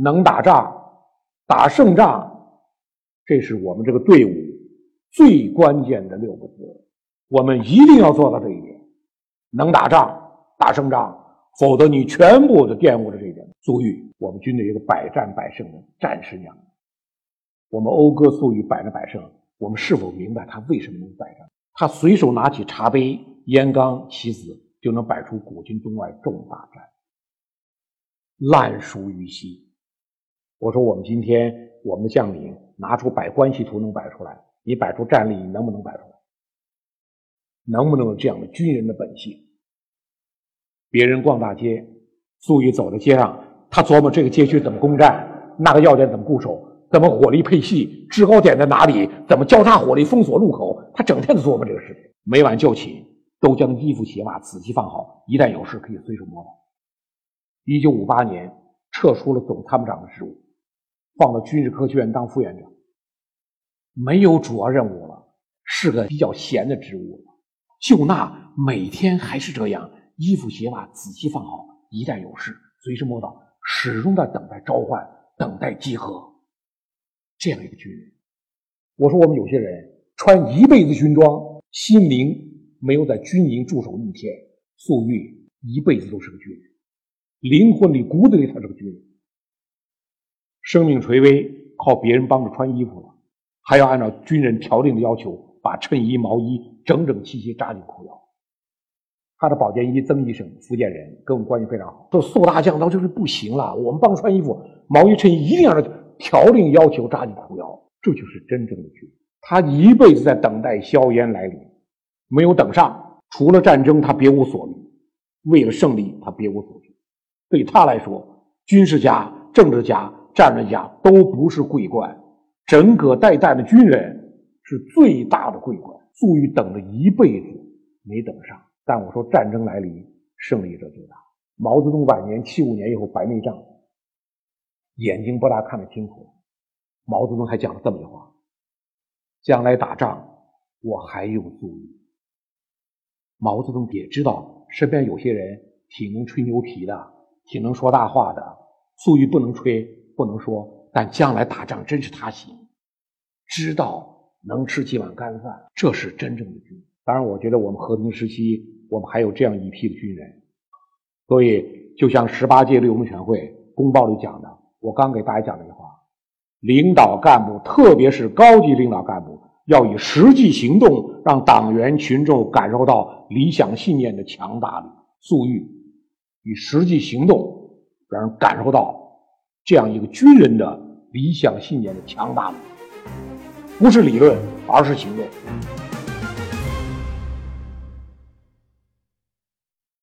能打仗，打胜仗，这是我们这个队伍最关键的六个字。我们一定要做到这一点，能打仗，打胜仗，否则你全部都玷污了这一点。粟裕，我们军队一个百战百胜的战士娘。我们讴歌粟裕百战百胜，我们是否明白他为什么能百战？他随手拿起茶杯、烟缸、棋子，就能摆出古今中外重大战，烂熟于心。我说，我们今天我们的将领拿出摆关系图能摆出来，你摆出战力，你能不能摆出来？能不能有这样的军人的本性？别人逛大街，粟裕走在街上，他琢磨这个街区怎么攻占，那个要点怎么固守。怎么火力配系，制高点在哪里？怎么交叉火力封锁路口？他整天都琢磨这个事情。每晚就寝，都将衣服鞋袜仔细放好，一旦有事可以随手摸到。一九五八年，撤出了总参谋长的职务，放到军事科学院当副院长，没有主要任务了，是个比较闲的职务了。就那每天还是这样，衣服鞋袜仔细放好，一旦有事随时摸到，始终在等待召唤，等待集合。这样一个军人，我说我们有些人穿一辈子军装，心灵没有在军营驻守一天。粟裕一辈子都是个军人，灵魂里骨子里他是个军人，生命垂危靠别人帮着穿衣服了，还要按照军人条令的要求把衬衣毛衣整整齐齐扎进裤腰。他的保健医曾医生，福建人，跟我们关系非常好，说宋大将到就是不行了，我们帮穿衣服，毛衣衬衣一定要让。条令要求扎进裤腰，这就是真正的军人。他一辈子在等待硝烟来临，没有等上，除了战争，他别无所虑；为了胜利，他别无所求。对他来说，军事家、政治家、战略家都不是桂冠，整个代代的军人是最大的桂冠。粟裕等了一辈子没等上，但我说战争来临，胜利者最大。毛泽东晚年七五年以后白内障。眼睛不大看得清楚，毛泽东还讲了这么一句话：“将来打仗，我还用粟裕。”毛泽东也知道身边有些人挺能吹牛皮的，挺能说大话的，粟裕不能吹，不能说，但将来打仗真是他行，知道能吃几碗干饭，这是真正的军人。当然，我觉得我们和平时期，我们还有这样一批的军人，所以就像十八届六中全会公报里讲的。我刚给大家讲那句话，领导干部，特别是高级领导干部，要以实际行动让党员群众感受到理想信念的强大力。粟裕以实际行动让人感受到这样一个军人的理想信念的强大的，不是理论，而是行动。